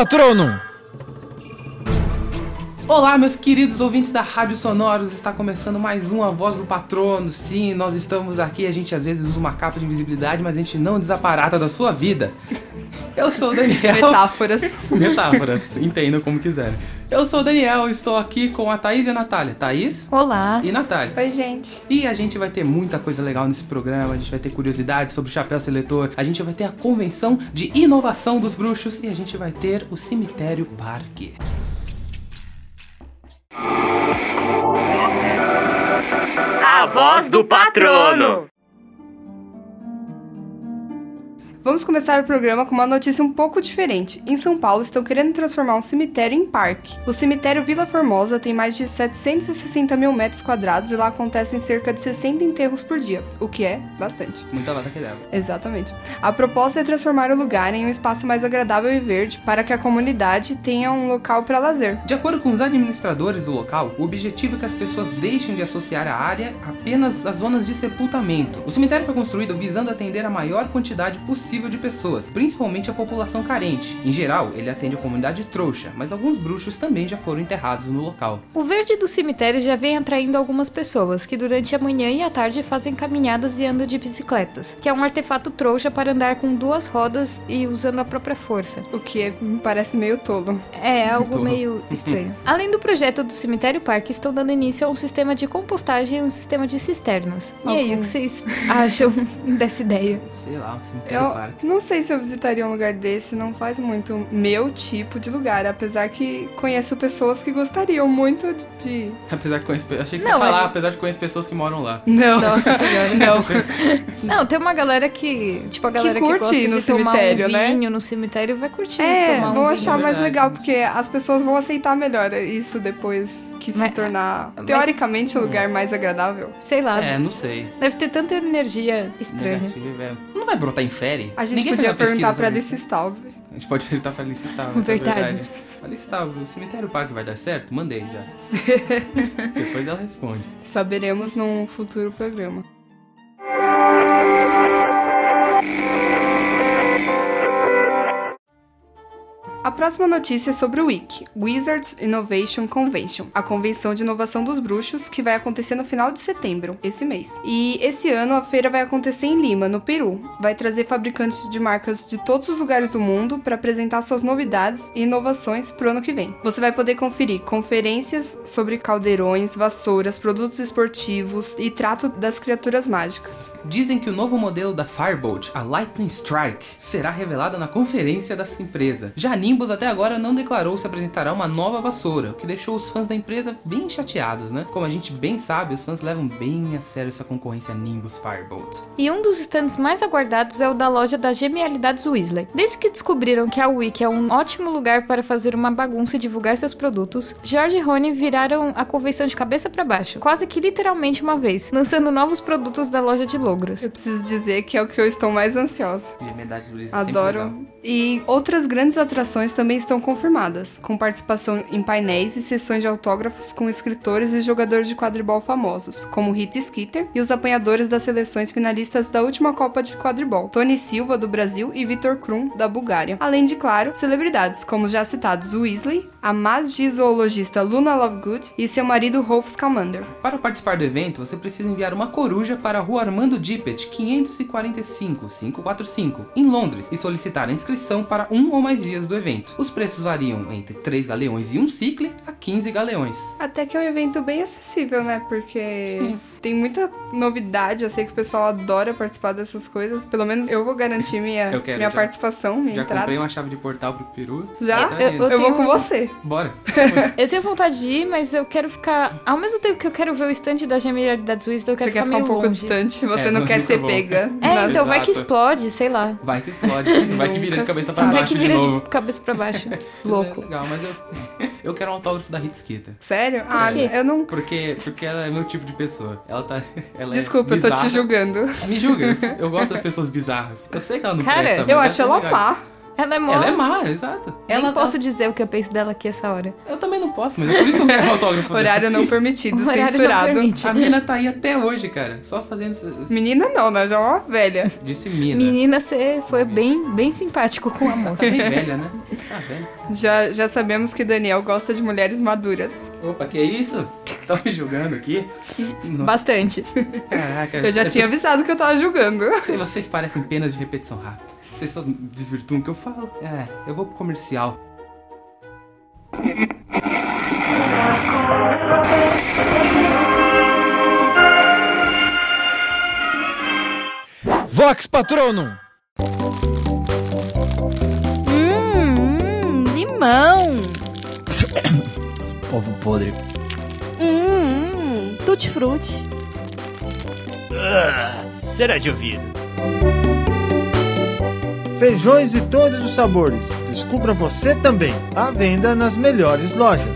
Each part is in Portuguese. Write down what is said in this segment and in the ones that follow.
Vox Patronum! Olá, meus queridos ouvintes da Rádio Sonoros, está começando mais um A Voz do Patrono. Sim, nós estamos aqui, a gente às vezes usa uma capa de invisibilidade, mas a gente não desaparata da sua vida. Eu sou o Daniel. Metáforas. Metáforas, entendam como quiserem. Eu sou o Daniel, estou aqui com a Thaís e a Natália. Thaís Olá. e Natália. Oi, gente. E a gente vai ter muita coisa legal nesse programa, a gente vai ter curiosidades sobre o chapéu seletor, a gente vai ter a convenção de inovação dos bruxos e a gente vai ter o cemitério parque. A voz do patrono. Vamos começar o programa com uma notícia um pouco diferente. Em São Paulo, estão querendo transformar um cemitério em parque. O cemitério Vila Formosa tem mais de 760 mil metros quadrados e lá acontecem cerca de 60 enterros por dia, o que é bastante. Muita lata que leva. Exatamente. A proposta é transformar o lugar em um espaço mais agradável e verde para que a comunidade tenha um local para lazer. De acordo com os administradores do local, o objetivo é que as pessoas deixem de associar a área apenas às zonas de sepultamento. O cemitério foi construído visando atender a maior quantidade possível de pessoas, principalmente a população carente. Em geral, ele atende a comunidade trouxa, mas alguns bruxos também já foram enterrados no local. O verde do cemitério já vem atraindo algumas pessoas que durante a manhã e a tarde fazem caminhadas e andam de bicicletas, que é um artefato trouxa para andar com duas rodas e usando a própria força. O que é- me parece meio tolo. É algo Tô. meio estranho. Além do projeto do cemitério parque, estão dando início a um sistema de compostagem e um sistema de cisternas. E aí, Algum- o que vocês acham dessa ideia? Sei lá, um cemitério Eu parque. não sei se eu visitaria um lugar desse, não faz muito meu tipo de lugar, apesar que conheço pessoas que gostariam muito de. de- Apesar de conhecer, achei que você Não, ia falar, é- apesar de conhecer pessoas que moram lá. Não. Nossa senhora. Não. Não, tem uma galera que, tipo, a galera que, curte gosta ir no de tomar cemitério, um né? vinho no cemitério vai curtir É, tomar um vão vinho. achar mais verdade. legal, porque as pessoas vão aceitar melhor isso depois que se Mas- tornar, mas- teoricamente, o lugar mais agradável. Sei lá. É, não sei. Deve ter tanta energia estranha. Negativo, é. Não vai brotar em fere? A gente Ninguém podia perguntar pra Alice. Staub. A gente pode perguntar pra Alice Staub. é Verdade. Alice Staub, o cemitério parque vai dar certo? Mandei já. Depois ela responde. Saberemos num futuro programa. A próxima notícia é sobre o WIC, Wizards Innovation Convention, a convenção de inovação dos bruxos, que vai acontecer no final de setembro, esse mês. E esse ano a feira vai acontecer em Lima, no Peru. Vai trazer fabricantes de marcas de todos os lugares do mundo para apresentar suas novidades e inovações pro ano que vem. Você vai poder conferir conferências sobre caldeirões, vassouras, produtos esportivos e trato das criaturas mágicas. Dizem que o novo modelo da Firebolt, a Lightning Strike, será revelado na conferência dessa empresa. Já a Nimbus até agora não declarou se apresentará uma nova vassoura, o que deixou os fãs da empresa bem chateados, né? Como a gente bem sabe, os fãs levam bem a sério essa concorrência Nimbus Firebolt. E um dos stands mais aguardados é o da loja das Genialidades Weasley. Desde que descobriram que a Wiki é um ótimo lugar para fazer uma bagunça e divulgar seus produtos, George e Rony viraram a convenção de cabeça para baixo, quase que literalmente uma vez, lançando novos produtos da loja de Logros. Eu preciso dizer que é o que eu estou mais ansiosa. É legal. Adoro. E outras grandes atrações também estão confirmadas, com participação em painéis e sessões de autógrafos com escritores e jogadores de quadribol famosos, como Rita Skeeter e os apanhadores das seleções finalistas da última Copa de Quadribol, Tony Silva, do Brasil, e Vitor Krum, da Bulgária. Além de, claro, celebridades como já citados Weasley, a masgizoologista Luna Lovegood e seu marido Rolf Scamander. Para participar do evento, você precisa enviar uma coruja para a rua Armando Dippet, 545 545, em Londres, e solicitar a inscrição para um ou mais dias do evento. Os preços variam entre 3 galeões e um cicle a 15 galeões. Até que é um evento bem acessível, né? Porque Sim. Tem muita novidade. Eu sei que o pessoal adora participar dessas coisas. Pelo menos eu vou garantir minha, Eu quero, minha já. participação, minha Já entrada. comprei uma chave de portal pro Peru. Já? Tá Eu-. Eu, vou com você. Bora. Eu tenho vontade de ir, mas eu quero ficar. Ao mesmo tempo que eu quero ver o stand da Genialidades Weasley, eu quero Você quer ficar ficar um meio pouco longe. distante. Você É, não não quer ser bom. pega. É, nas- então vai que explode, sei lá. Vai que pode. Vai que vira de cabeça pra sabe. Vai baixo que vira de cabeça pra baixo. Louco. É legal, mas eu, eu quero um autógrafo da Skeeter. Sério? Ah, eu não. Porque, porque ela é meu tipo de pessoa. Ela tá. Ela Desculpa, é eu tô te julgando. Me julga, eu, gosto das pessoas bizarras. Eu sei que ela não Cara, presta, Eu acho é ela legal. Má. Ela é mó. Ela é má, exato. Nem Ela posso dizer o que eu penso dela aqui essa hora. Eu também não posso, mas é por isso que eu quero autógrafo. Horário não permitido, Horário não censurado. permite. A mina tá aí até hoje, cara. Só fazendo. Menina não, né? Já é uma velha. Disse mina. Menina, você foi bem, bem simpático com a moça. Tá bem velha, né? Tá velha. Já, já sabemos que Daniel gosta de mulheres maduras. Opa, que isso? Tá me julgando aqui? Não. Bastante. Caraca. Eu já é- tinha avisado que eu tava julgando. Vocês- Vocês parecem penas de repetição rápida. Vocês só desvirtuam o que eu falo. É, eu vou pro comercial. Vox Patronum! Hum, limão. Ovo podre. Hum, tutti-frutti. Será de ouvido. Feijões de todos os sabores. Descubra você também. À venda nas melhores lojas.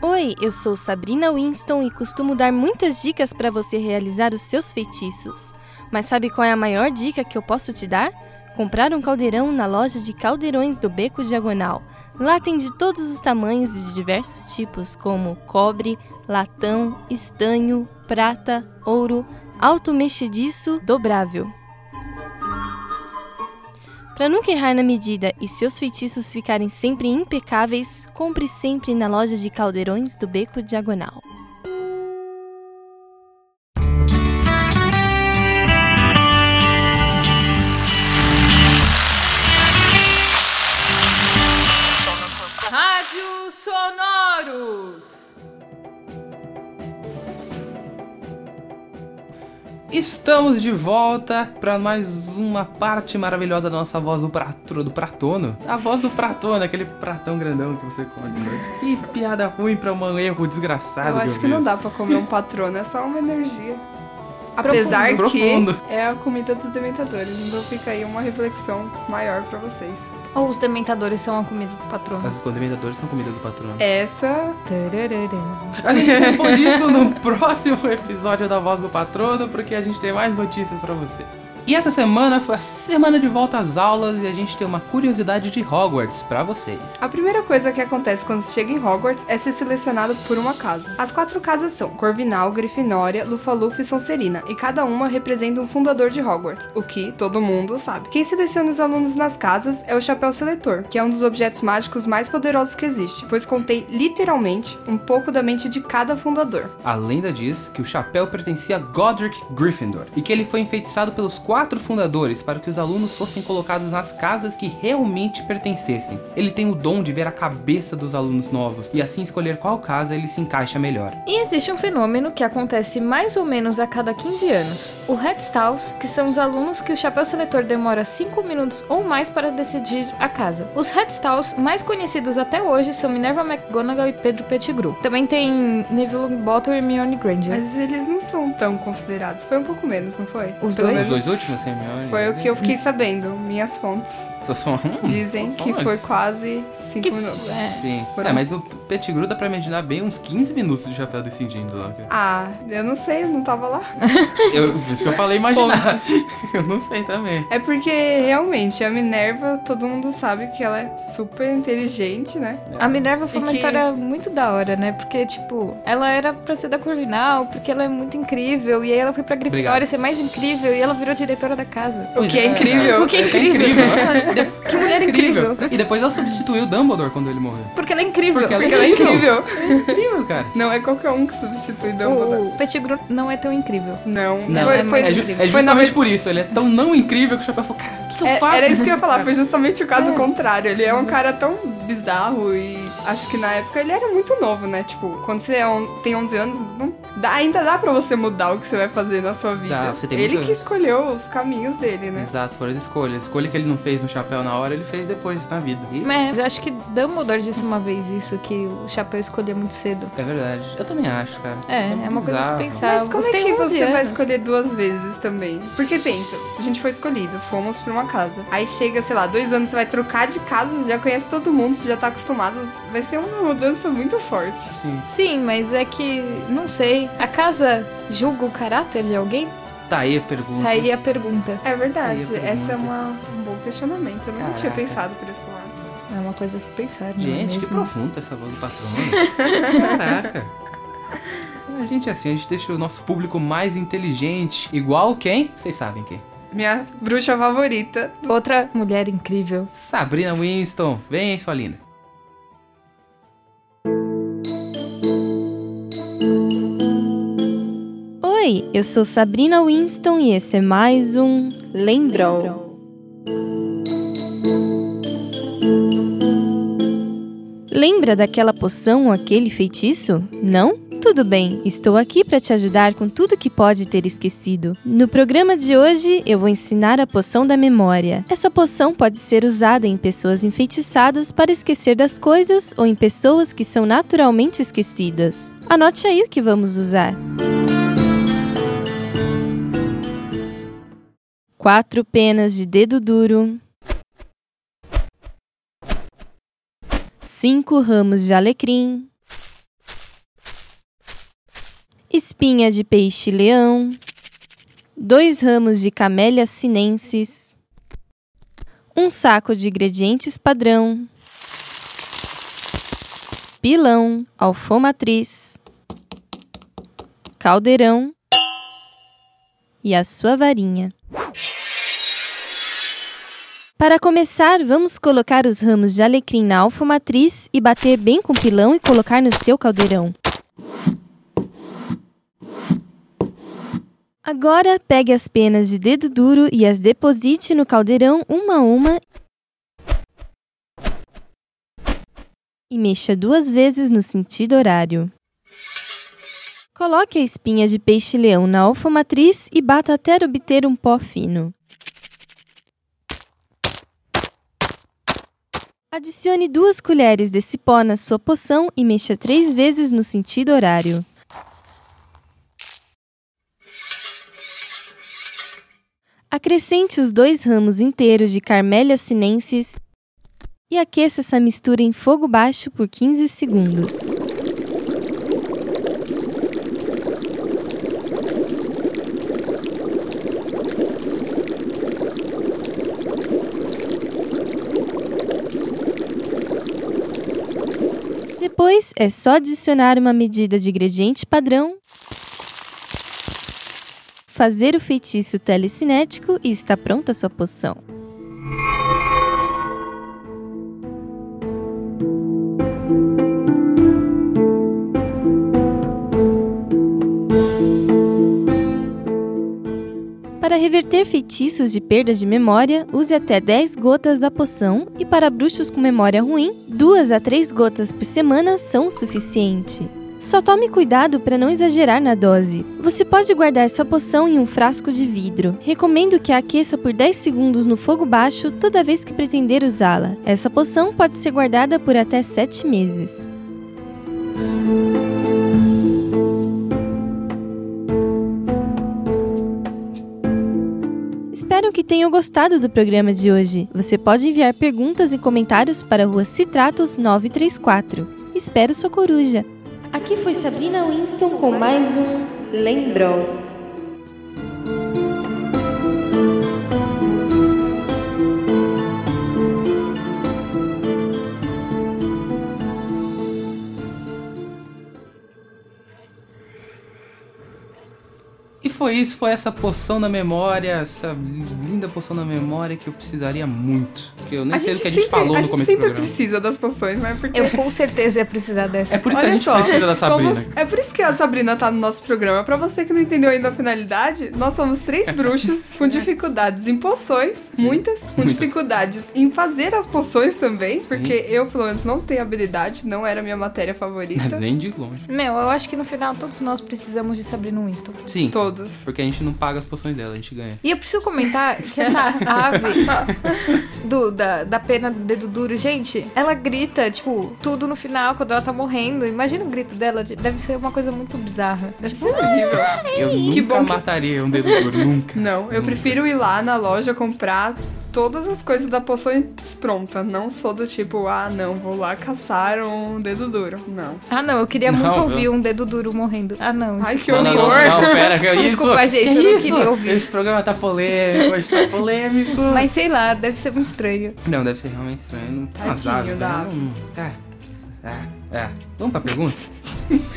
Oi, eu sou Sabrina Winston e costumo dar muitas dicas para você realizar os seus feitiços. Mas sabe qual é a maior dica que eu posso te dar? Comprar um caldeirão na loja de caldeirões do Beco Diagonal. Lá tem de todos os tamanhos e de diversos tipos, como cobre, latão, estanho, prata, ouro, alto mexediço, dobrável. Para nunca errar na medida e seus feitiços ficarem sempre impecáveis, compre sempre na loja de caldeirões do Beco Diagonal. Rádio Sonoros. Estamos de volta para mais uma parte maravilhosa da nossa voz do, prato, do pratono. A voz do pratono, aquele pratão grandão que você come de noite. Que piada ruim pra um erro desgraçado. Eu acho eu que não dá pra comer um patrono, é só uma energia. Apesar Profundo, que profundo. é a comida dos dementadores, então fica aí uma reflexão maior pra vocês. Ou os dementadores são a comida do patrono. Mas os condementadores são comida do patrono. Essa Tararara. A gente responde isso no próximo episódio da Voz do Patrono, porque a gente tem mais notícias pra você. E essa semana foi a semana de volta às aulas e a gente tem uma curiosidade de Hogwarts pra vocês. A primeira coisa que acontece quando se chega em Hogwarts é ser selecionado por uma casa. As quatro casas são Corvinal, Grifinória, Lufa-Lufa e Sonserina, e cada uma representa um fundador de Hogwarts, o que todo mundo sabe. Quem seleciona os alunos nas casas é o Chapéu Seletor, que é um dos objetos mágicos mais poderosos que existe, pois contém literalmente um pouco da mente de cada fundador. A lenda diz que o chapéu pertencia a Godric Gryffindor e que ele foi enfeitiçado pelos quatro fundadores para que os alunos fossem colocados nas casas que realmente pertencessem. Ele tem o dom de ver a cabeça dos alunos novos e assim escolher qual casa ele se encaixa melhor. E existe um fenômeno que acontece mais ou menos a cada 15 anos. O Headstalls, que são os alunos que o chapéu seletor demora 5 minutos ou mais para decidir a casa. Os Headstalls mais conhecidos até hoje são Minerva McGonagall e Pedro Pettigrew. Também tem Neville Longbottom e Hermione Granger. Mas eles não são tão considerados. Foi um pouco menos, não foi? Os Pelo dois? Os menos dois últimos, Hermione? Foi o que eu fiquei sabendo. Minhas fontes Só são- dizem só que antes. foi quase 5 Que- minutos. é. Sim. Foram- É, mas o Pettigrew dá pra imaginar bem uns 15 minutos de chapéu decidindo lá. cara. Ah, eu não sei, eu não tava lá. Eu, por isso que eu falei imaginar. eu não sei também. É porque realmente a Minerva, todo mundo sabe que ela é super inteligente, né? A Minerva foi E uma que- história muito da hora, né? Porque, tipo, ela era pra ser da Corvinal, porque ela é muito incrível. E aí ela foi pra Grifinória ser mais incrível. E ela virou diretora da casa. O que é incrível. O que é É incrível. incrível. que mulher incrível. E depois ela substituiu o Dumbledore quando ele morreu. Porque ela é incrível. Porque ela Porque ela é incrível. Incrível, cara. Não é qualquer um que substitui Dumbledore. O Pettigrew não é tão incrível. Não, Não, foi, é foi, É, incrível. é foi justamente ver- por isso. Ele é tão não incrível que o Chapéu falou, cara, o que, que eu É, faço? era isso que eu ia falar, foi justamente o caso contrário. Ele é um cara tão bizarro e acho que na época ele era muito novo, né? Tipo, quando você é um- tem 11 anos, não dá- ainda dá pra você mudar o que você vai fazer na sua vida. Dá, você tem ele que escolheu os caminhos dele, né? Exato, foram as escolhas. A escolha que ele não fez no chapéu na hora, ele fez depois na vida. E Mas eu acho que Dumbledore disse uma vez isso, que o chapéu escolhia muito cedo. é verdade. Eu também acho, cara. É, é uma coisa bizarro. pensar. Mas como Você é que 11 você vai anos. escolher duas vezes também? Porque pensa, a gente foi escolhido, fomos pra uma casa. Aí chega, sei lá, dois anos, você vai trocar de casa, você já conhece todo mundo, você já tá acostumado. Vai ser uma mudança muito forte. Sim. Sim, mas é que, não sei, a casa julga o caráter de alguém? Tá aí a pergunta. Tá aí a pergunta. É verdade, Aí a essa é pergunta. uma, um bom questionamento. Eu não tinha Caraca. pensado por esse lado. É uma coisa a se pensar, não é Gente, que profunda essa voz do patrono. Caraca. A gente é assim, a gente deixa o nosso público mais inteligente. Igual quem? Vocês sabem quem. Minha bruxa favorita. Outra mulher incrível. Sabrina Winston. Vem, sua linda. Oi, eu sou Sabrina Winston e esse é mais um Lembrou. Lembra daquela poção ou aquele feitiço? Não? Tudo bem, estou aqui para te ajudar com tudo que pode ter esquecido. No programa de hoje, eu vou ensinar a poção da memória. Essa poção pode ser usada em pessoas enfeitiçadas para esquecer das coisas ou em pessoas que são naturalmente esquecidas. Anote aí o que vamos usar. Quatro penas de dedo duro. Cinco ramos de alecrim. Espinha de peixe-leão. Dois ramos de camélia sinensis. Um saco de ingredientes padrão. Pilão, alfomatriz. Caldeirão. E a sua varinha. Para começar, vamos colocar os ramos de alecrim na alfomatriz e bater bem com o pilão e colocar no seu caldeirão. Agora, pegue as penas de dedo duro e as deposite no caldeirão uma a uma e mexa duas vezes no sentido horário. Coloque a espinha de peixe-leão na alfomatriz e bata até obter um pó fino. Adicione duas colheres desse pó na sua poção e mexa três vezes no sentido horário. Acrescente os dois ramos inteiros de Carmélia sinensis e aqueça essa mistura em fogo baixo por 15 segundos. Depois é só adicionar uma medida de ingrediente padrão, fazer o feitiço telecinético e está pronta a sua poção. Para reverter feitiços de perda de memória, use até 10 gotas da poção e para bruxos com memória ruim, 2 a 3 gotas por semana são o suficiente. Só tome cuidado para não exagerar na dose. Você pode guardar sua poção em um frasco de vidro. Recomendo que a aqueça por 10 segundos no fogo baixo toda vez que pretender usá-la. Essa poção pode ser guardada por até 7 meses. Espero que tenham gostado do programa de hoje. Você pode enviar perguntas e comentários para a rua Citratos 934. Espero sua coruja. Aqui foi Sabrina Winston com mais um Lembrou. Isso, foi essa poção da memória, essa linda poção da memória que eu precisaria muito. Porque eu nem sei o que a gente sempre, falou a no gente começo do sempre programa. precisa das poções, mas porque... Eu com certeza ia precisar dessa. É por isso que a Olha gente só, precisa da Sabrina. somos- é por isso que a Sabrina tá no nosso programa. Pra você que não entendeu ainda a finalidade, nós somos três bruxas com dificuldades em poções, muitas, com Muitas. dificuldades em fazer as poções também, porque eu, pelo menos, não tenho habilidade, não era a minha matéria favorita. Nem de longe. Meu, eu acho que no final todos nós precisamos de Sabrina Winston. Sim, Todos. porque a gente não paga as poções dela, a gente ganha. E eu preciso comentar que essa ave do, da, da pena do dedo duro, gente, ela grita, tipo, tudo no final quando ela tá morrendo. Imagina o grito dela, de- deve ser uma coisa muito bizarra. Deve ser horrível. Eu Que nunca bom que- mataria um dedo duro, nunca. Não, eu prefiro ir lá na loja comprar todas as coisas da poções pronta. Não sou do tipo, ah, não, vou lá caçar um dedo duro. Não. Ah, não, eu queria Não, muito viu? ouvir um dedo duro morrendo. Ah, não. Ai, isso que foi Não, não, horror. não, pera, que Desculpa, isso? gente, que eu não isso? queria ouvir. Esse programa tá polêmico, hoje tá polêmico. Mas sei lá, deve ser muito estranho. Não, deve ser realmente estranho. Não umas Tadinho da né? Não- É, é, é. Vamos pra pergunta?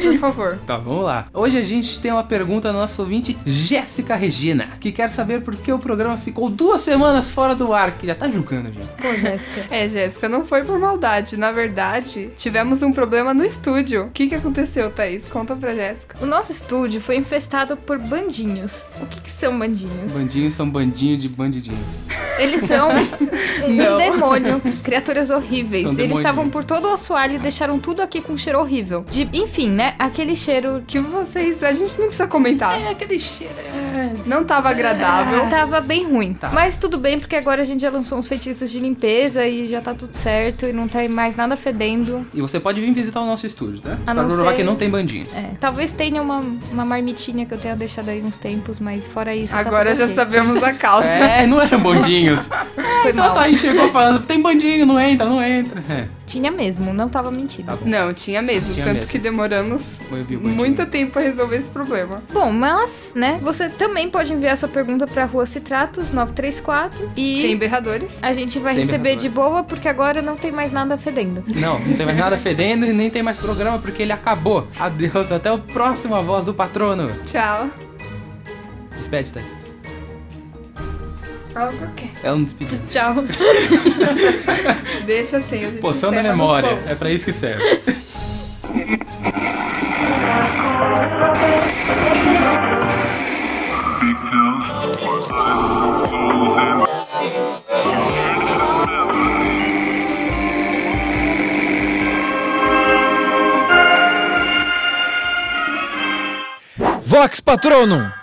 Por favor. Tá, vamos lá. Hoje a gente tem uma pergunta da nossa ouvinte Jéssica Regina, que quer saber por que o programa ficou duas semanas fora do ar, que já tá julgando já. Pô, Jéssica. É, Jéssica, não foi por maldade. Na verdade, tivemos um problema no estúdio. O que, que aconteceu, Thaís? Conta pra Jéssica. O nosso estúdio foi infestado por bandinhos. O que, que são bandinhos? Bandinhos são bandinho de bandidinhos. Eles são um demônio, criaturas horríveis. São Eles estavam por todo o assoalho e deixaram tudo aqui com cheiro horrível. De, enfim, né? Aquele cheiro Que vocês. A gente não precisa comentar. É aquele cheiro. é. Não tava agradável. tava bem ruim. Tá. Mas tudo bem, porque agora a gente já lançou uns feitiços de limpeza e já tá tudo certo e não tem mais nada fedendo. E você pode vir visitar o nosso estúdio, tá? A pra não provar ser- que não tem bandinhos. É. Talvez tenha uma, uma marmitinha que eu tenha deixado aí uns tempos, mas fora isso. tá Agora tudo já ok. sabemos a causa. É, não eram bandinhos. Foi então mal. tá aí, chegou falando, tem bandinho, não entra, não entra. É, Tinha mesmo, não tava mentindo. tá. Não, tinha mesmo. Tinha tanto mesmo. que demoramos muito tempo pra resolver esse problema. Bom, mas, né, você também pode enviar sua pergunta pra Rua Citratos 934 e Sem berradores. a gente vai Sem receber berrador. de boa porque agora não tem mais nada fedendo. Não, não tem mais nada fedendo e nem tem mais programa porque ele acabou. Adeus, até o próximo A Voz do Patrono. Tchau. Despede, Thaís. Fala por quê? Ela não despediu. Tchau. Deixa assim, a gente Poção da memória, é pra isso que serve. Vox Patronum!